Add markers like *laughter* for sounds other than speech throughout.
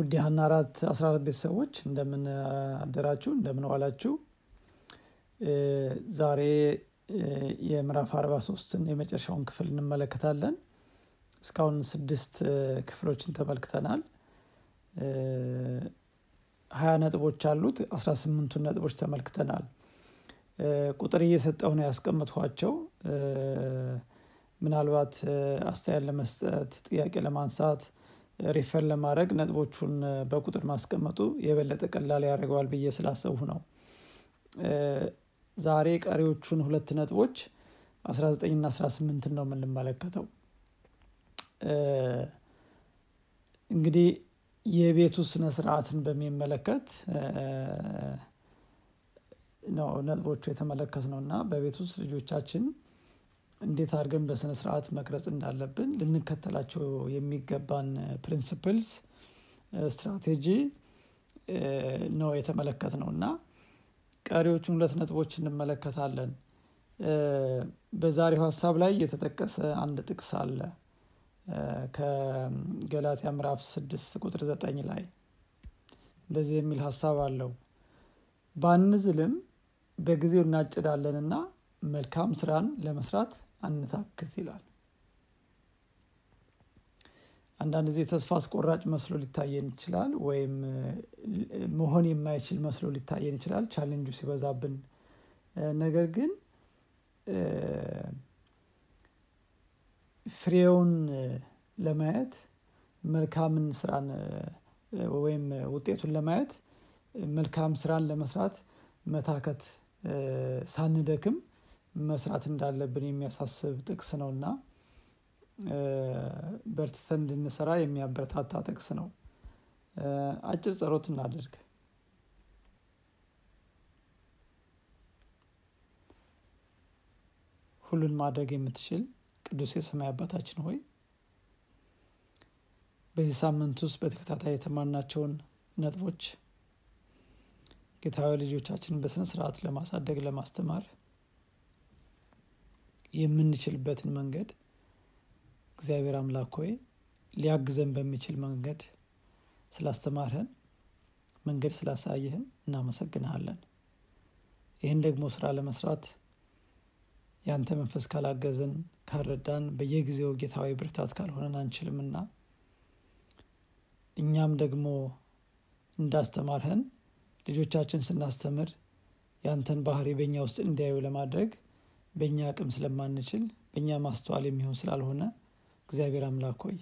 ውድ ሀና አራት አስራ አራት ቤተሰቦች እንደምን አደራችሁ? እንደምን ዋላችሁ? ዛሬ የምዕራፍ አርባ ሶስትን የመጨረሻውን ክፍል እንመለከታለን። እስካሁን ስድስት ክፍሎችን ተመልክተናል። ሀያ ነጥቦች አሉት። አስራ ስምንቱን ነጥቦች ተመልክተናል። ቁጥር እየሰጠው ነው ያስቀምጥኋቸው ምናልባት አስተያየት ለመስጠት ጥያቄ ለማንሳት ሪፈር ለማድረግ ነጥቦቹን በቁጥር ማስቀመጡ የበለጠ ቀላል ያደርገዋል ብዬ ስላሰብሁ ነው። ዛሬ ቀሪዎቹን ሁለት ነጥቦች 19 ና 18 ነው የምንመለከተው። እንግዲህ የቤቱ ስነ ስርዓትን በሚመለከት ነው ነጥቦቹ የተመለከት ነው እና በቤት ውስጥ ልጆቻችን እንዴት አድርገን በስነ ስርዓት መቅረጽ እንዳለብን ልንከተላቸው የሚገባን principles ስትራቴጂ ነው የተመለከትነው እና ቀሪዎቹን ሁለት ነጥቦች እንመለከታለን። በዛሬው ሀሳብ ላይ የተጠቀሰ አንድ ጥቅስ አለ። ከገላትያ ምዕራፍ ስድስት ቁጥር ዘጠኝ ላይ እንደዚህ የሚል ሀሳብ አለው። ባንዝልም በጊዜው እናጭዳለንና መልካም ስራን ለመስራት አንታክት ይላል። አንዳንድ ጊዜ ተስፋ አስቆራጭ መስሎ ሊታየን ይችላል ወይም መሆን የማይችል መስሎ ሊታየን ይችላል ቻሌንጁ ሲበዛብን። ነገር ግን ፍሬውን ለማየት መልካምን ስራን ወይም ውጤቱን ለማየት መልካም ስራን ለመስራት መታከት ሳንደክም መስራት እንዳለብን የሚያሳስብ ጥቅስ ነው እና በርትተን እንድንሰራ የሚያበረታታ ጥቅስ ነው። አጭር ጸሎት እናደርግ ሁሉን ማድረግ የምትችል ቅዱስ የሰማይ አባታችን ሆይ በዚህ ሳምንት ውስጥ በተከታታይ የተማርናቸውን ነጥቦች ጌታዊ ልጆቻችንን በስነ ስርዓት ለማሳደግ ለማስተማር የምንችልበትን መንገድ እግዚአብሔር አምላክ ሆይ ሊያግዘን በሚችል መንገድ ስላስተማርህን መንገድ ስላሳየህን እናመሰግንሃለን። ይህን ደግሞ ስራ ለመስራት የአንተ መንፈስ ካላገዘን ካልረዳን በየጊዜው ጌታዊ ብርታት ካልሆነን አንችልምና እኛም ደግሞ እንዳስተማርህን ልጆቻችን ስናስተምር ያንተን ባህሪ በእኛ ውስጥ እንዲያዩ ለማድረግ በእኛ አቅም ስለማንችል በእኛ ማስተዋል የሚሆን ስላልሆነ እግዚአብሔር አምላክ ሆይ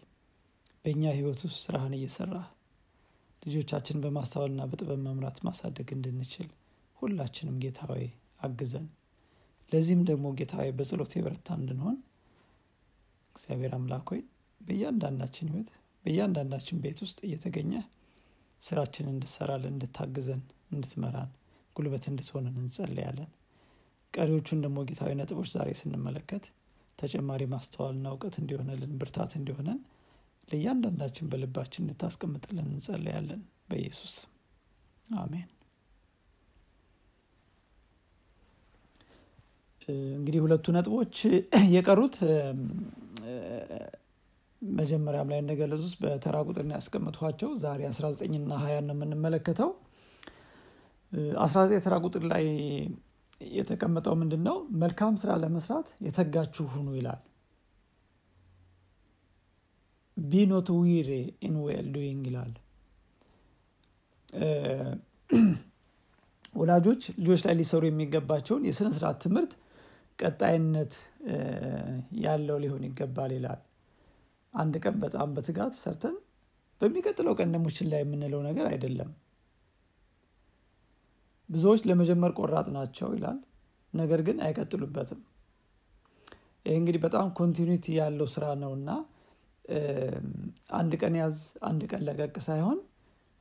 በእኛ ህይወት ውስጥ ስራህን እየሰራ ልጆቻችን በማስተዋልና በጥበብ መምራት ማሳደግ እንድንችል ሁላችንም ጌታዊ አግዘን። ለዚህም ደግሞ ጌታዊ በጸሎት የበረታ እንድንሆን እግዚአብሔር አምላክ ሆይ በእያንዳንዳችን ህይወት በእያንዳንዳችን ቤት ውስጥ እየተገኘ ስራችን እንድሰራለን እንድታግዘን እንድትመራን ጉልበት እንድትሆንን እንጸለያለን ቀሪዎቹን ደግሞ ጌታዊ ነጥቦች ዛሬ ስንመለከት ተጨማሪ ማስተዋልና እውቀት እንዲሆነልን ብርታት እንዲሆነን ለእያንዳንዳችን በልባችን እንድታስቀምጥልን እንጸለያለን በኢየሱስ አሜን። እንግዲህ ሁለቱ ነጥቦች የቀሩት መጀመሪያም ላይ እንደገለጹት በተራ ቁጥር ያስቀምጥኋቸው ዛሬ 19 ና 20 ነው የምንመለከተው። 19 ተራ ቁጥር ላይ የተቀመጠው ምንድን ነው መልካም ስራ ለመስራት የተጋችሁ ሁኑ ይላል። be not weary in well doing ይላል። *clears throat* ወላጆች ልጆች ላይ ሊሰሩ የሚገባቸውን የስነ ስርዓት ትምህርት ቀጣይነት ያለው ሊሆን ይገባል ይላል። አንድ ቀን በጣም በትጋት ሰርተን በሚቀጥለው ቀን ደግሞ ችላ የምንለው ነገር አይደለም ብዙዎች ለመጀመር ቆራጥ ናቸው ይላል። ነገር ግን አይቀጥሉበትም። ይህ እንግዲህ በጣም continuity ያለው ስራ ነው እና አንድ ቀን ያዝ አንድ ቀን ለቀቅ ሳይሆን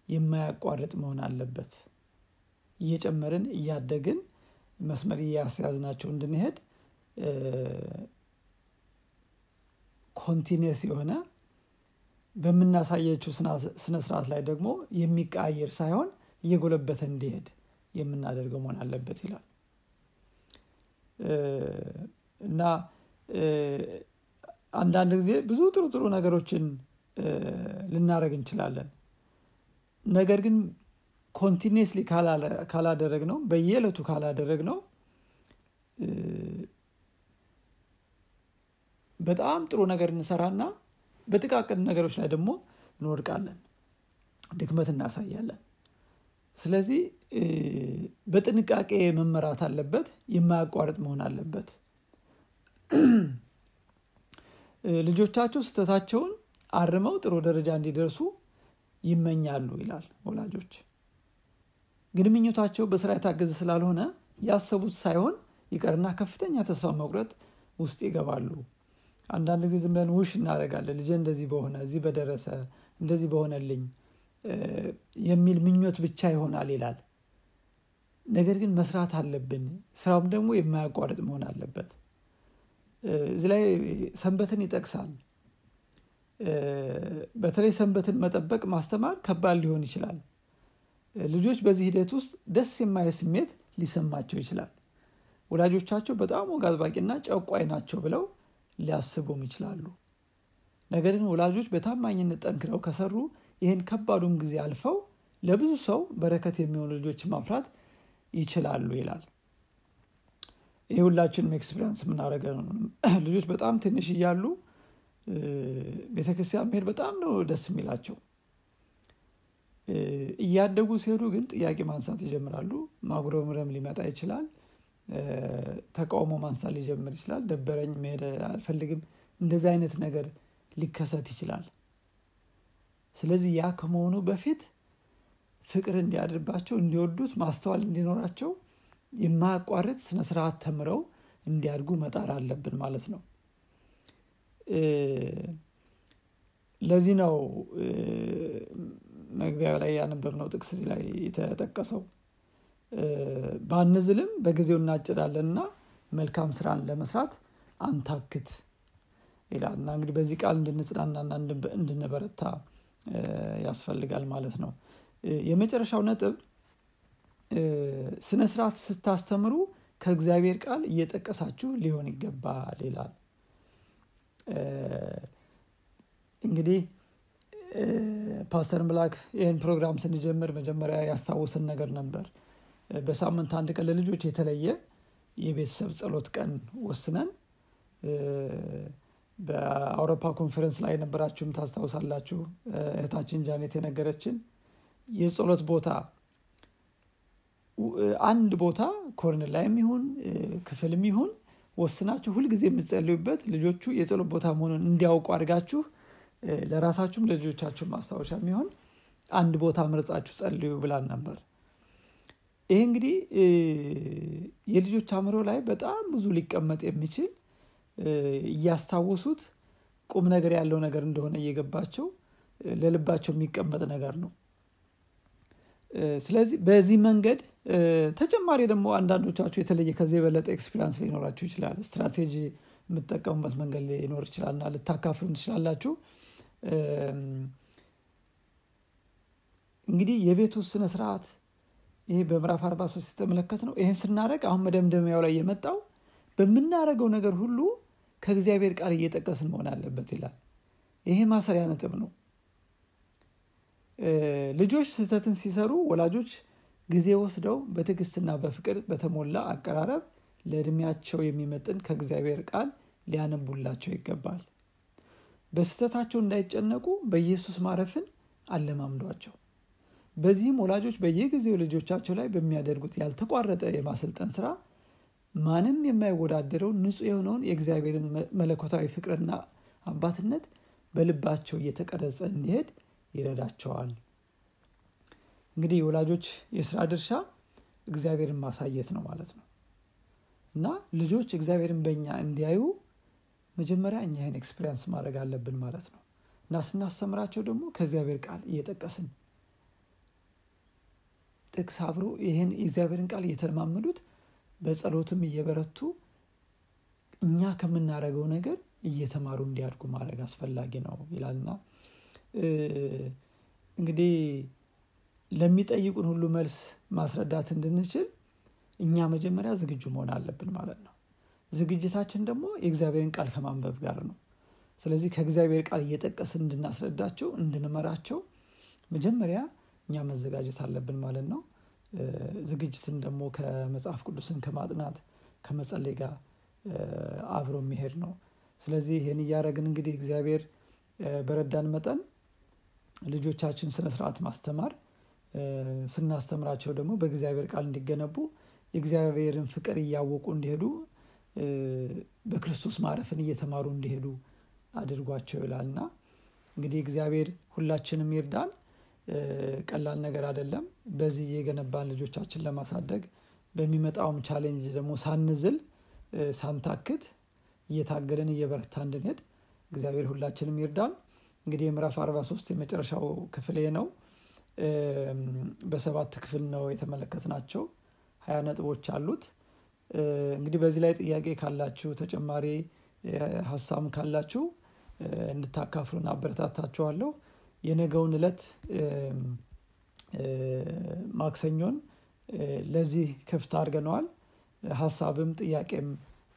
የማያቋርጥ መሆን አለበት። እየጨመርን እያደግን መስመር እያስያዝናቸው እንድንሄድ continuous የሆነ በምናሳያቸው ስነ ስርዓት ላይ ደግሞ የሚቀያየር ሳይሆን እየጎለበተ እንዲሄድ የምናደርገው መሆን አለበት ይላል። እና አንዳንድ ጊዜ ብዙ ጥሩ ጥሩ ነገሮችን ልናደረግ እንችላለን። ነገር ግን ኮንቲኒስሊ ካላደረግ ነው በየዕለቱ ካላደረግ ነው በጣም ጥሩ ነገር እንሰራና በጥቃቅን ነገሮች ላይ ደግሞ እንወድቃለን። ድክመት እናሳያለን ስለዚህ በጥንቃቄ መመራት አለበት የማያቋርጥ መሆን አለበት። ልጆቻቸው ስተታቸውን አርመው ጥሩ ደረጃ እንዲደርሱ ይመኛሉ ይላል ወላጆች። ግን በስራ የታገዘ ስላልሆነ ያሰቡት ሳይሆን ይቀርና ከፍተኛ ተስፋ መቁረጥ ውስጥ ይገባሉ። አንዳንድ ጊዜ ዝም ብለን ውሽ እናደረጋለን ልጅ እንደዚህ በሆነ እዚህ በደረሰ እንደዚህ በሆነልኝ የሚል ምኞት ብቻ ይሆናል ይላል። ነገር ግን መስራት አለብን። ስራውም ደግሞ የማያቋርጥ መሆን አለበት። እዚህ ላይ ሰንበትን ይጠቅሳል። በተለይ ሰንበትን መጠበቅ ማስተማር ከባድ ሊሆን ይችላል። ልጆች በዚህ ሂደት ውስጥ ደስ የማየ ስሜት ሊሰማቸው ይችላል። ወላጆቻቸው በጣም ወግ አጥባቂና ናቸው ብለው ሊያስቡም ይችላሉ። ነገር ግን ወላጆች በታማኝነት ጠንክረው ከሰሩ ይህን ከባዱን ጊዜ አልፈው ለብዙ ሰው በረከት የሚሆኑ ልጆች ማፍራት ይችላሉ ይላል። ይህ ሁላችንም experience የምናደርገው ልጆች በጣም ትንሽ እያሉ ቤተክርስቲያን መሄድ በጣም ነው ደስ የሚላቸው። እያደጉ ሲሄዱ ግን ጥያቄ ማንሳት ይጀምራሉ። ማጉረምረም ሊመጣ ይችላል። ተቃውሞ ማንሳት ሊጀምር ይችላል። ደበረኝ መሄድ አልፈልግም። እንደዚህ አይነት ነገር ሊከሰት ይችላል ስለዚህ ያ ከመሆኑ በፊት ፍቅር እንዲያድርባቸው እንዲወዱት ማስተዋል እንዲኖራቸው የማያቋርጥ ስነስርዓት ተምረው እንዲያድጉ መጣር አለብን ማለት ነው። ለዚህ ነው መግቢያ ላይ ያነበብነው ጥቅስ እዚህ ላይ የተጠቀሰው። ባንዝልም በጊዜው እናጭዳለን እና መልካም ስራን ለመስራት አንታክት ይላል። እና እንግዲህ በዚህ ቃል እንድንጽናናና እንድንበረታ ያስፈልጋል ማለት ነው። የመጨረሻው ነጥብ ስነ ስርዓት ስታስተምሩ ከእግዚአብሔር ቃል እየጠቀሳችሁ ሊሆን ይገባል ይላል። እንግዲህ ፓስተር ምላክ ይህን ፕሮግራም ስንጀምር መጀመሪያ ያስታወስን ነገር ነበር። በሳምንት አንድ ቀን ለልጆች የተለየ የቤተሰብ ጸሎት ቀን ወስነን በአውሮፓ ኮንፈረንስ ላይ የነበራችሁም ታስታውሳላችሁ? እህታችን ጃኔት የነገረችን የጸሎት ቦታ አንድ ቦታ corner ላይም ይሁን ክፍልም ይሁን ወስናችሁ ሁልጊዜ የምትጸልዩበት ልጆቹ የጸሎት ቦታ መሆኑን እንዲያውቁ አድርጋችሁ ለራሳችሁም ለልጆቻችሁ ማስታወሻ የሚሆን አንድ ቦታ መርጣችሁ ጸልዩ ብላን ነበር። ይህ እንግዲህ የልጆች አእምሮ ላይ በጣም ብዙ ሊቀመጥ የሚችል እያስታወሱት ቁም ነገር ያለው ነገር እንደሆነ እየገባቸው ለልባቸው የሚቀመጥ ነገር ነው። ስለዚህ በዚህ መንገድ ተጨማሪ ደግሞ አንዳንዶቻችሁ የተለየ ከዚህ የበለጠ experience ሊኖራችሁ ይችላል። ስትራቴጂ የምጠቀሙበት መንገድ ሊኖር ይችላል እና ልታካፍሉ ትችላላችሁ እንግዲህ ውስጥ ስነ ስርዓት ይሄ በምዕራፍ 43 የተመለከት ነው። ይህን ስናደረግ አሁን መደምደሚያው ላይ የመጣው በምናደረገው ነገር ሁሉ ከእግዚአብሔር ቃል እየጠቀስን መሆን አለበት ይላል። ይሄ ማሰሪያ ነጥብ ነው። ልጆች ስህተትን ሲሰሩ ወላጆች ጊዜ ወስደው በትዕግስትና በፍቅር በተሞላ አቀራረብ ለእድሜያቸው የሚመጥን ከእግዚአብሔር ቃል ሊያነቡላቸው ይገባል። በስህተታቸው እንዳይጨነቁ በኢየሱስ ማረፍን አለማምዷቸው። በዚህም ወላጆች በየጊዜው ልጆቻቸው ላይ በሚያደርጉት ያልተቋረጠ የማሰልጠን ስራ ማንም የማይወዳደረው ንጹህ የሆነውን የእግዚአብሔርን መለኮታዊ ፍቅርና አባትነት በልባቸው እየተቀረጸ እንዲሄድ ይረዳቸዋል። እንግዲህ የወላጆች የስራ ድርሻ እግዚአብሔርን ማሳየት ነው ማለት ነው። እና ልጆች እግዚአብሔርን በእኛ እንዲያዩ መጀመሪያ እኛ ይህን experience ማድረግ አለብን ማለት ነው። እና ስናስተምራቸው ደግሞ ከእግዚአብሔር ቃል እየጠቀስን ጥቅስ አብሮ ይህን የእግዚአብሔርን ቃል እየተለማመዱት በጸሎትም እየበረቱ እኛ ከምናደርገው ነገር እየተማሩ እንዲያድጉ ማድረግ አስፈላጊ ነው ይላልና። እንግዲህ ለሚጠይቁን ሁሉ መልስ ማስረዳት እንድንችል እኛ መጀመሪያ ዝግጁ መሆን አለብን ማለት ነው። ዝግጅታችን ደግሞ የእግዚአብሔርን ቃል ከማንበብ ጋር ነው። ስለዚህ ከእግዚአብሔር ቃል እየጠቀስን እንድናስረዳቸው እንድንመራቸው መጀመሪያ እኛ መዘጋጀት አለብን ማለት ነው። ዝግጅትን ደግሞ ከመጽሐፍ ቅዱስን ከማጥናት ከመጸለይ ጋር አብሮ የሚሄድ ነው። ስለዚህ ይህን እያደረግን እንግዲህ እግዚአብሔር በረዳን መጠን ልጆቻችን ስነ ስርዓት ማስተማር ስናስተምራቸው ደግሞ በእግዚአብሔር ቃል እንዲገነቡ የእግዚአብሔርን ፍቅር እያወቁ እንዲሄዱ በክርስቶስ ማረፍን እየተማሩ እንዲሄዱ አድርጓቸው ይላልና እንግዲህ እግዚአብሔር ሁላችንም ይርዳን። ቀላል ነገር አይደለም። በዚህ የገነባን ልጆቻችን ለማሳደግ በሚመጣውም challenge ደግሞ ሳንዝል ሳንታክት እየታገልን እየበረታ እንድንሄድ እግዚአብሔር ሁላችንም ይርዳን። እንግዲህ የምዕራፍ 43 የመጨረሻው ክፍል ነው። በሰባት ክፍል ነው የተመለከትናቸው። ሀያ ነጥቦች አሉት። እንግዲህ በዚህ ላይ ጥያቄ ካላችሁ ተጨማሪ ሀሳብ ካላችሁ እንድታካፍሉን አበረታታችኋለሁ። የነገውን እለት ማክሰኞን ለዚህ ክፍት አድርገነዋል። ሀሳብም ጥያቄም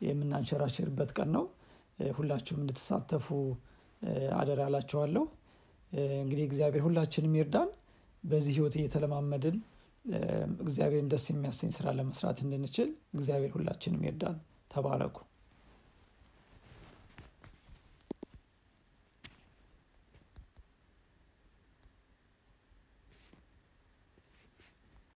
የምናንሸራሽርበት ቀን ነው። ሁላችሁም እንድትሳተፉ አደራ እላችኋለሁ። እንግዲህ እግዚአብሔር ሁላችንም ይርዳን። በዚህ ህይወት እየተለማመድን እግዚአብሔርን ደስ የሚያሰኝ ስራ ለመስራት እንድንችል እግዚአብሔር ሁላችንም ይርዳን። ተባረኩ።